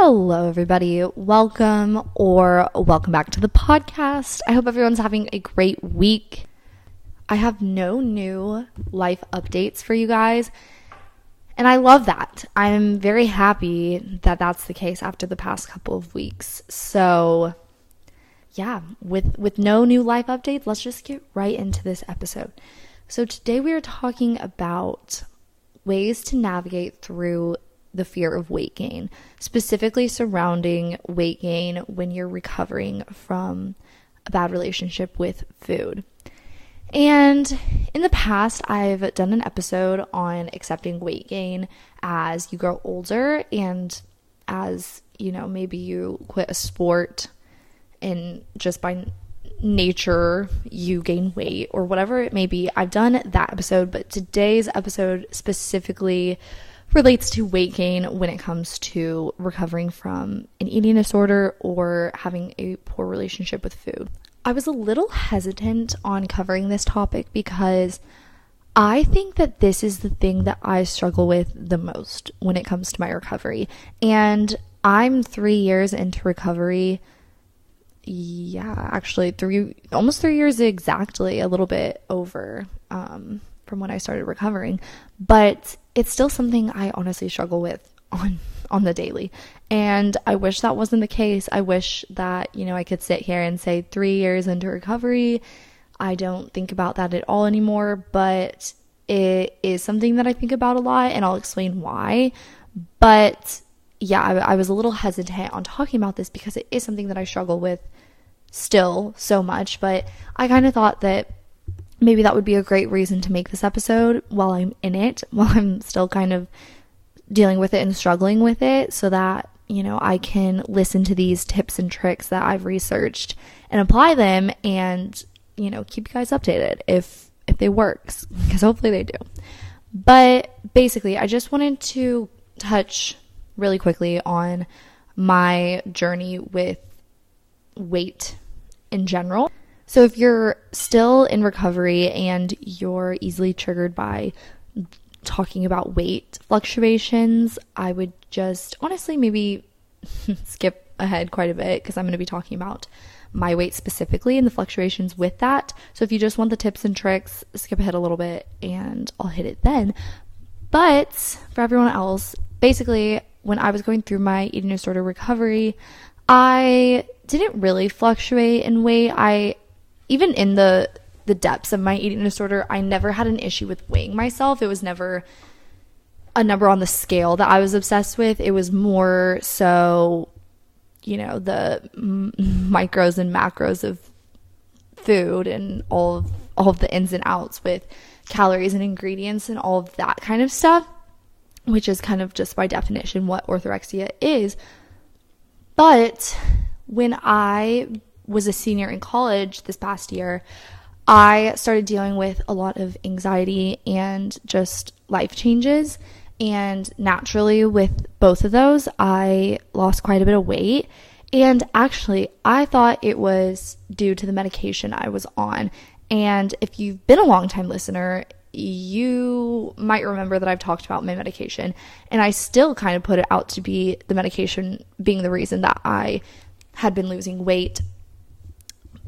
Hello, everybody. Welcome or welcome back to the podcast. I hope everyone's having a great week. I have no new life updates for you guys, and I love that. I'm very happy that that's the case after the past couple of weeks. So, yeah, with with no new life updates, let's just get right into this episode. So, today we are talking about ways to navigate through the fear of weight gain, specifically surrounding weight gain when you're recovering from a bad relationship with food. And in the past, I've done an episode on accepting weight gain as you grow older and as, you know, maybe you quit a sport and just by nature you gain weight or whatever it may be. I've done that episode, but today's episode specifically relates to weight gain when it comes to recovering from an eating disorder or having a poor relationship with food. I was a little hesitant on covering this topic because I think that this is the thing that I struggle with the most when it comes to my recovery. And I'm three years into recovery. Yeah, actually, three, almost three years exactly, a little bit over um, from when I started recovering. But it's still something I honestly struggle with on on the daily. And I wish that wasn't the case. I wish that, you know, I could sit here and say 3 years into recovery, I don't think about that at all anymore, but it is something that I think about a lot and I'll explain why. But yeah, I, I was a little hesitant on talking about this because it is something that I struggle with still so much, but I kind of thought that maybe that would be a great reason to make this episode while I'm in it, while I'm still kind of dealing with it and struggling with it, so that, you know, I can listen to these tips and tricks that I've researched and apply them and, you know, keep you guys updated if if they works because hopefully they do. But basically, I just wanted to touch really quickly on my journey with weight in general. So, if you're still in recovery and you're easily triggered by talking about weight fluctuations, I would just honestly maybe skip ahead quite a bit because I'm going to be talking about my weight specifically and the fluctuations with that. So, if you just want the tips and tricks, skip ahead a little bit and I'll hit it then. But for everyone else, basically, when I was going through my eating disorder recovery, I didn't really fluctuate in weight. I even in the the depths of my eating disorder, I never had an issue with weighing myself. It was never a number on the scale that I was obsessed with. It was more so, you know, the micros and macros of food and all of, all of the ins and outs with calories and ingredients and all of that kind of stuff, which is kind of just by definition what orthorexia is. But when I was a senior in college this past year, I started dealing with a lot of anxiety and just life changes. And naturally, with both of those, I lost quite a bit of weight. And actually, I thought it was due to the medication I was on. And if you've been a long time listener, you might remember that I've talked about my medication. And I still kind of put it out to be the medication being the reason that I had been losing weight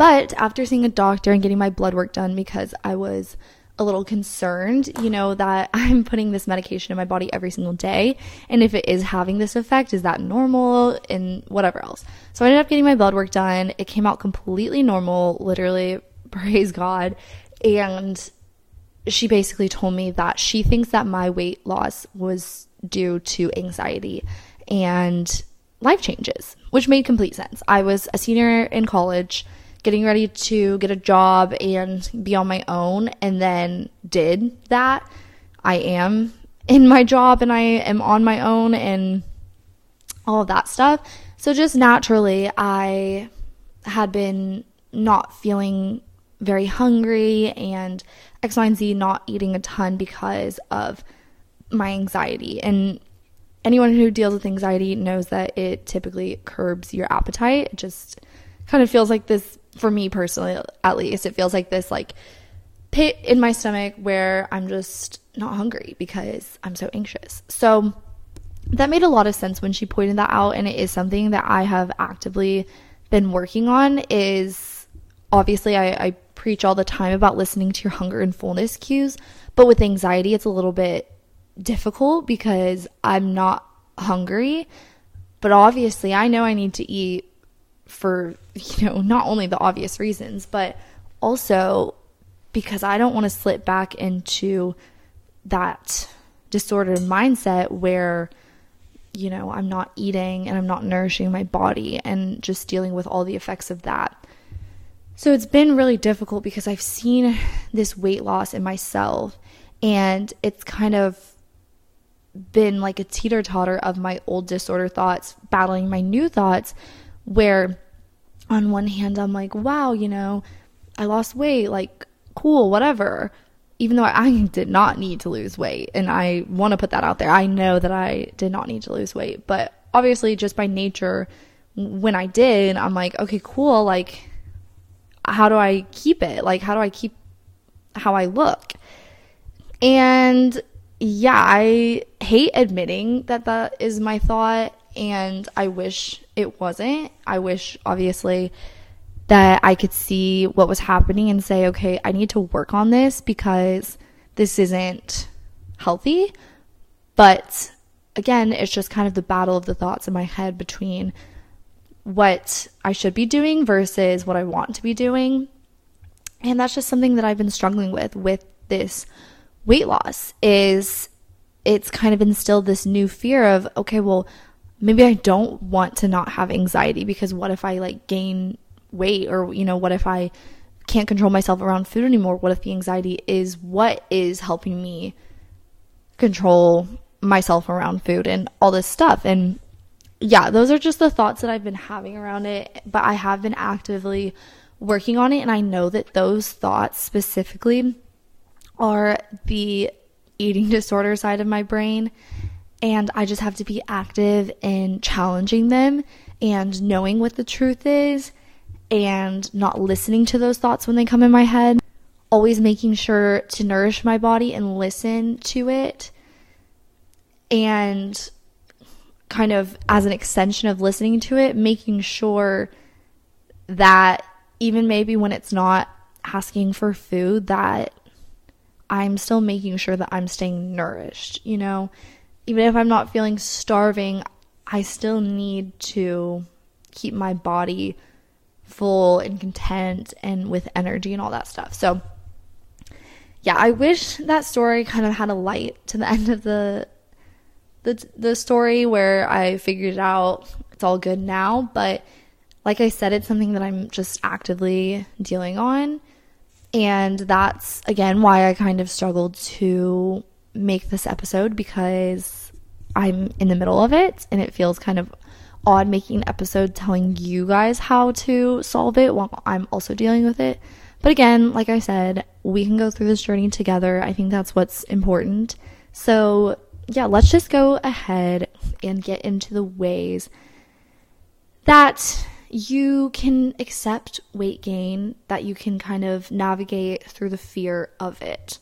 but after seeing a doctor and getting my blood work done because I was a little concerned, you know, that I'm putting this medication in my body every single day. And if it is having this effect, is that normal and whatever else? So I ended up getting my blood work done. It came out completely normal, literally, praise God. And she basically told me that she thinks that my weight loss was due to anxiety and life changes, which made complete sense. I was a senior in college getting ready to get a job and be on my own, and then did that. I am in my job and I am on my own and all of that stuff. So, just naturally, I had been not feeling very hungry and X, Y, and Z not eating a ton because of my anxiety. And anyone who deals with anxiety knows that it typically curbs your appetite. It just kind of feels like this for me personally at least it feels like this like pit in my stomach where i'm just not hungry because i'm so anxious. So that made a lot of sense when she pointed that out and it is something that I have actively been working on is obviously I, I preach all the time about listening to your hunger and fullness cues, but with anxiety it's a little bit difficult because I'm not hungry, but obviously I know I need to eat for, you know, not only the obvious reasons, but also because I don't want to slip back into that disordered mindset where you know, I'm not eating and I'm not nourishing my body and just dealing with all the effects of that. So it's been really difficult because I've seen this weight loss in myself and it's kind of been like a teeter totter of my old disorder thoughts battling my new thoughts where on one hand I'm like, wow, you know, I lost weight, like cool, whatever even though I did not need to lose weight, and I want to put that out there, I know that I did not need to lose weight, but obviously, just by nature, when I did, I'm like, okay, cool, like, how do I keep it? Like, how do I keep how I look? And yeah, I hate admitting that that is my thought, and I wish it wasn't. I wish, obviously, that I could see what was happening and say, okay, I need to work on this because this isn't healthy. But again, it's just kind of the battle of the thoughts in my head between what I should be doing versus what I want to be doing. And that's just something that I've been struggling with with this weight loss is it's kind of instilled this new fear of okay, well, maybe I don't want to not have anxiety because what if I like gain weight or you know what if i can't control myself around food anymore? What if the anxiety is what is helping me control myself around food and all this stuff? And yeah those are just the thoughts that i've been having around it but i have been actively working on it and i know that those thoughts specifically are the eating disorder side of my brain and I just have to be active in challenging them and knowing what the truth is and not listening to those thoughts when they come in my head. Always making sure to nourish my body and listen to it. And kind of as an extension of listening to it, making sure that even maybe when it's not asking for food, that I'm still making sure that I'm staying nourished, you know? Even if I'm not feeling starving, I still need to keep my body full and content and with energy and all that stuff. So, yeah, I wish that story kind of had a light to the end of the the the story where I figured it out. It's all good now, but like I said, it's something that I'm just actively dealing on. And that's again why I kind of struggled to make this episode because I'm in the middle of it and it feels kind of odd making an episode telling you guys how to solve it while I'm also dealing with it. But again, like I said, we can go through this journey together. I think that's what's important. So, yeah, let's just go ahead and get into the ways that you can accept weight gain, that you can kind of navigate through the fear of it.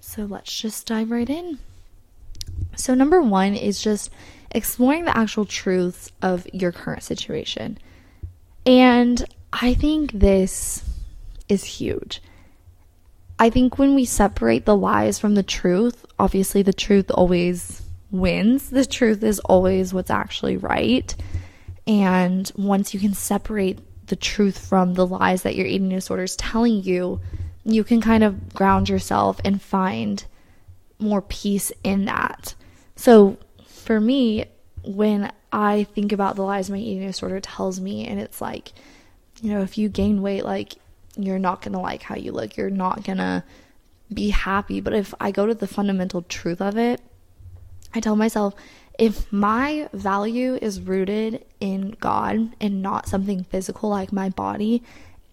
So, let's just dive right in. So, number one is just exploring the actual truths of your current situation. And I think this is huge. I think when we separate the lies from the truth, obviously the truth always wins. The truth is always what's actually right. And once you can separate the truth from the lies that your eating disorder is telling you, you can kind of ground yourself and find more peace in that. So for me, when I think about the lies my eating disorder tells me, and it's like, you know, if you gain weight, like, you're not gonna like how you look, you're not gonna be happy. But if I go to the fundamental truth of it, I tell myself, if my value is rooted in God and not something physical like my body,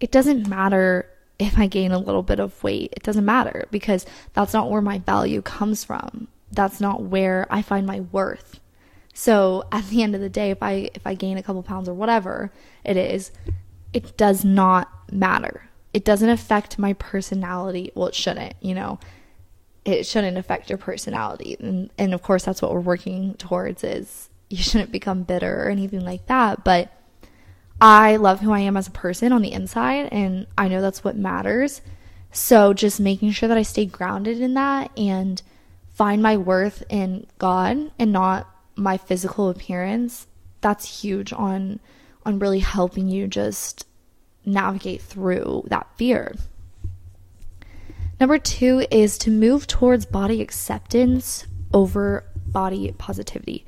it doesn't matter if I gain a little bit of weight. It doesn't matter because that's not where my value comes from that's not where I find my worth. So at the end of the day, if I if I gain a couple pounds or whatever it is, it does not matter. It doesn't affect my personality. Well, it shouldn't, you know. it shouldn't affect your personality. And, and of course, that's what we're working towards is you shouldn't become bitter or anything like that. But I love who I am as a person on the inside, and I know that's what matters. So just making sure that I stay grounded in that and find my worth in God and not my physical appearance, that's huge on on really helping you just navigate through that fear. Number 2 is to move towards body acceptance over body positivity.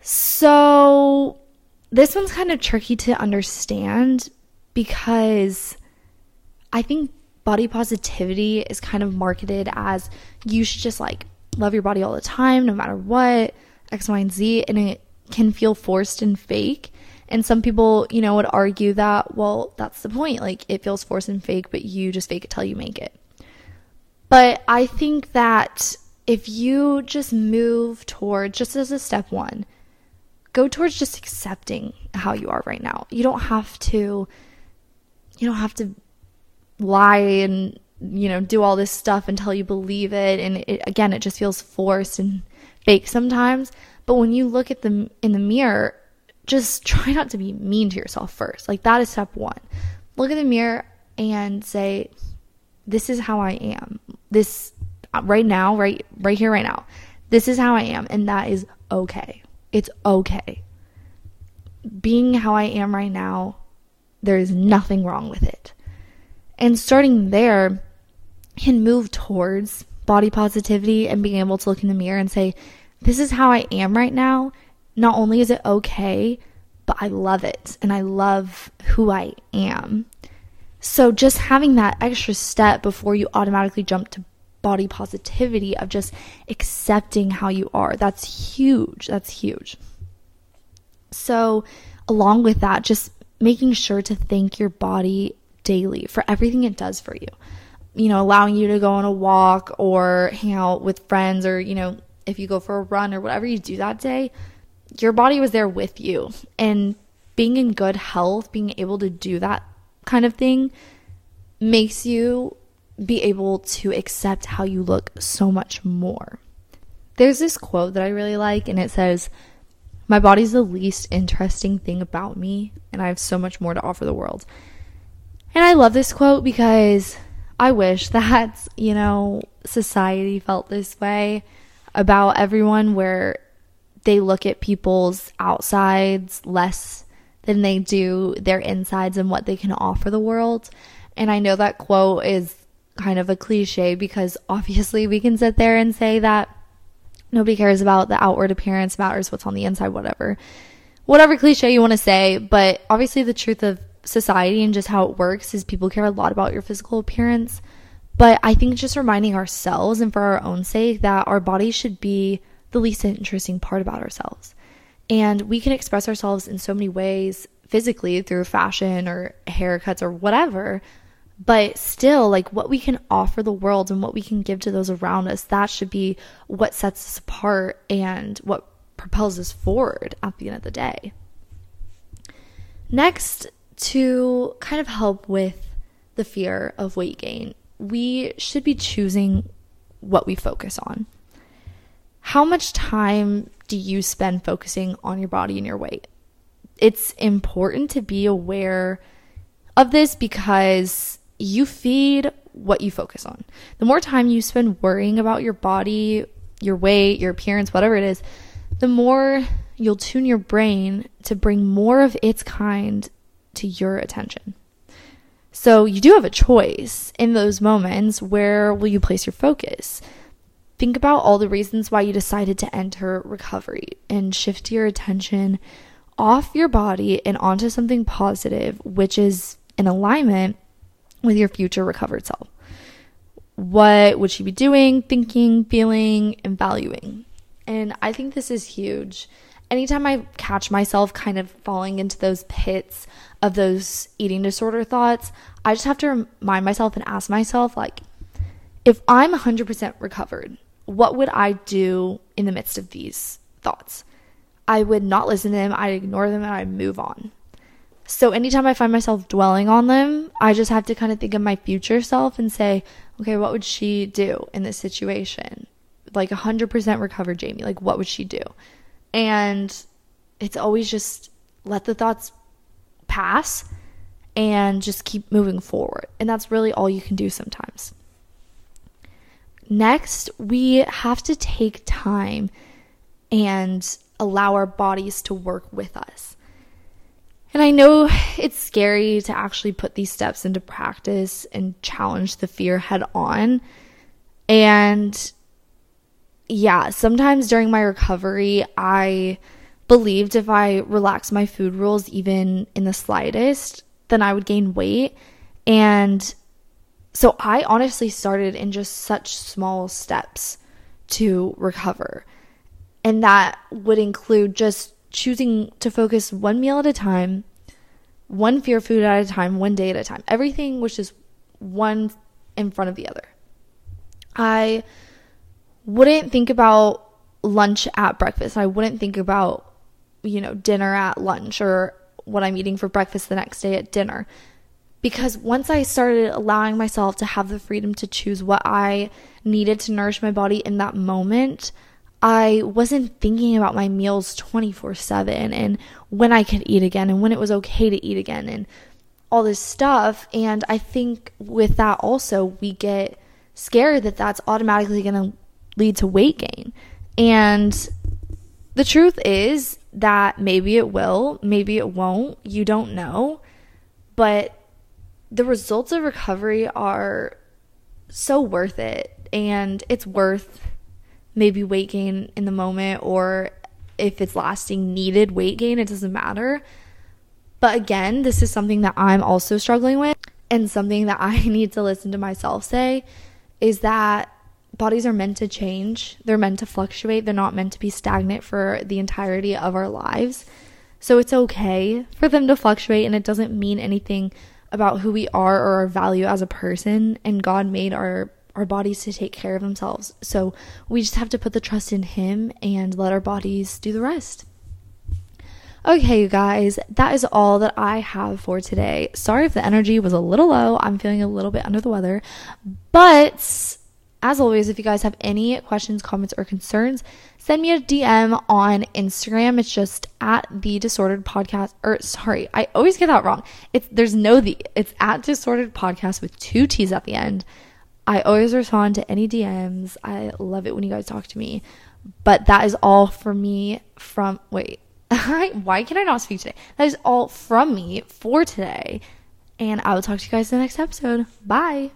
So, this one's kind of tricky to understand because I think body positivity is kind of marketed as you should just like love your body all the time, no matter what, X, Y, and Z, and it can feel forced and fake. And some people, you know, would argue that, well, that's the point. Like, it feels forced and fake, but you just fake it till you make it. But I think that if you just move toward, just as a step one, go towards just accepting how you are right now. You don't have to, you don't have to lie and you know do all this stuff until you believe it. And it, again it just feels forced and fake sometimes. But when you look at them in the mirror just try not to be mean to yourself first. Like that is step 1 look in the mirror and say this is how I am. This uh, right now right right here right now. This is how I am. And that is okay it's okay being how I am right now there is nothing wrong with it and starting there can move towards body positivity and being able to look in the mirror and say, This is how I am right now. Not only is it okay, but I love it and I love who I am. So, just having that extra step before you automatically jump to body positivity of just accepting how you are, that's huge. That's huge. So, along with that, just making sure to thank your body daily for everything it does for you. You know, allowing you to go on a walk or hang out with friends or, you know, if you go for a run or whatever you do that day, your body was there with you. And being in good health, being able to do that kind of thing makes you be able to accept how you look so much more. There's this quote that I really like, and it says, My body's the least interesting thing about me, and I have so much more to offer the world. And I love this quote because I wish that, you know, society felt this way about everyone where they look at people's outsides less than they do their insides and what they can offer the world. And I know that quote is kind of a cliche because obviously we can sit there and say that nobody cares about the outward appearance, matters what's on the inside, whatever. Whatever cliche you want to say, but obviously the truth of society and just how it works is people care a lot about your physical appearance. But I think just reminding ourselves and for our own sake that our bodies should be the least interesting part about ourselves. And we can express ourselves in so many ways physically through fashion or haircuts or whatever. But still, like what we can offer the world and what we can give to those around us, that should be what sets us apart and what propels us forward at the end of the day. Next to kind of help with the fear of weight gain, we should be choosing what we focus on. How much time do you spend focusing on your body and your weight? It's important to be aware of this because you feed what you focus on. The more time you spend worrying about your body, your weight, your appearance, whatever it is, the more you'll tune your brain to bring more of its kind to your attention. So you do have a choice in those moments. Where will you place your focus? Think about all the reasons why you decided to enter recovery and shift your attention off your body and onto something positive, which is in alignment with your future recovered self. What would she be doing, thinking, feeling, and valuing? And I think this is huge. Anytime I catch myself kind of falling into those pits of those eating disorder thoughts, I just have to remind myself and ask myself, like, if I'm 100% recovered, what would I do in the midst of these thoughts? I would not listen to them, I'd ignore them, and I'd move on. So anytime I find myself dwelling on them, I just have to kind of think of my future self and say, Okay, what would she do in this situation? Like 100% recover Jamie. Like, what would she do? And it's always just let the thoughts pass and just keep moving forward. And that's really all you can do sometimes. Next, we have to take time and allow our bodies to work with us. And I know it's scary to actually put these steps into practice and challenge the fear head on. And yeah, sometimes during my recovery, I believed if I relaxed my food rules even in the slightest, then I would gain weight. And so I honestly started in just such small steps to recover. And that would include just choosing to focus one meal at a time, one fear food at a time, one day at a time. Everything was just one in front of the other. I wouldn't think about lunch at breakfast. I wouldn't think about, you know, dinner at lunch or what I'm eating for breakfast the next day at dinner. Because once I started allowing myself to have the freedom to choose what I needed to nourish my body in that moment, I wasn't thinking about my meals 24 7 and when I could eat again and when it was okay to eat again and all this stuff. And I think with that also, we get scared that that's automatically going to lead to weight gain. And the truth is that maybe it will, maybe it won't. You don't know. But the results of recovery are so worth it. And it's worth maybe weight gain in the moment or if it's lasting needed weight gain, it doesn't matter. But again, this is something that I'm also struggling with and something that I need to listen to myself say is that bodies are meant to change. They're meant to fluctuate. They're not meant to be stagnant for the entirety of our lives. So it's okay for them to fluctuate and it doesn't mean anything about who we are or our value as a person and God made our our bodies to take care of themselves. So we just have to put the trust in Him and let our bodies do the rest. Okay, you guys, that is all that I have for today. Sorry if the energy was a little low. I'm feeling a little bit under the weather. But as always, if you guys have any questions, comments, or concerns, send me a DM on Instagram. It's just at the disordered podcast. Or sorry, I always get that wrong. It's there's no the. It's at disordered podcast with two T's at the end. I always respond to any DMs. I love it when you guys talk to me. But that is all for me from wait. why can I not speak today? That is all from me for today. And I will talk to you guys in the next episode. Bye.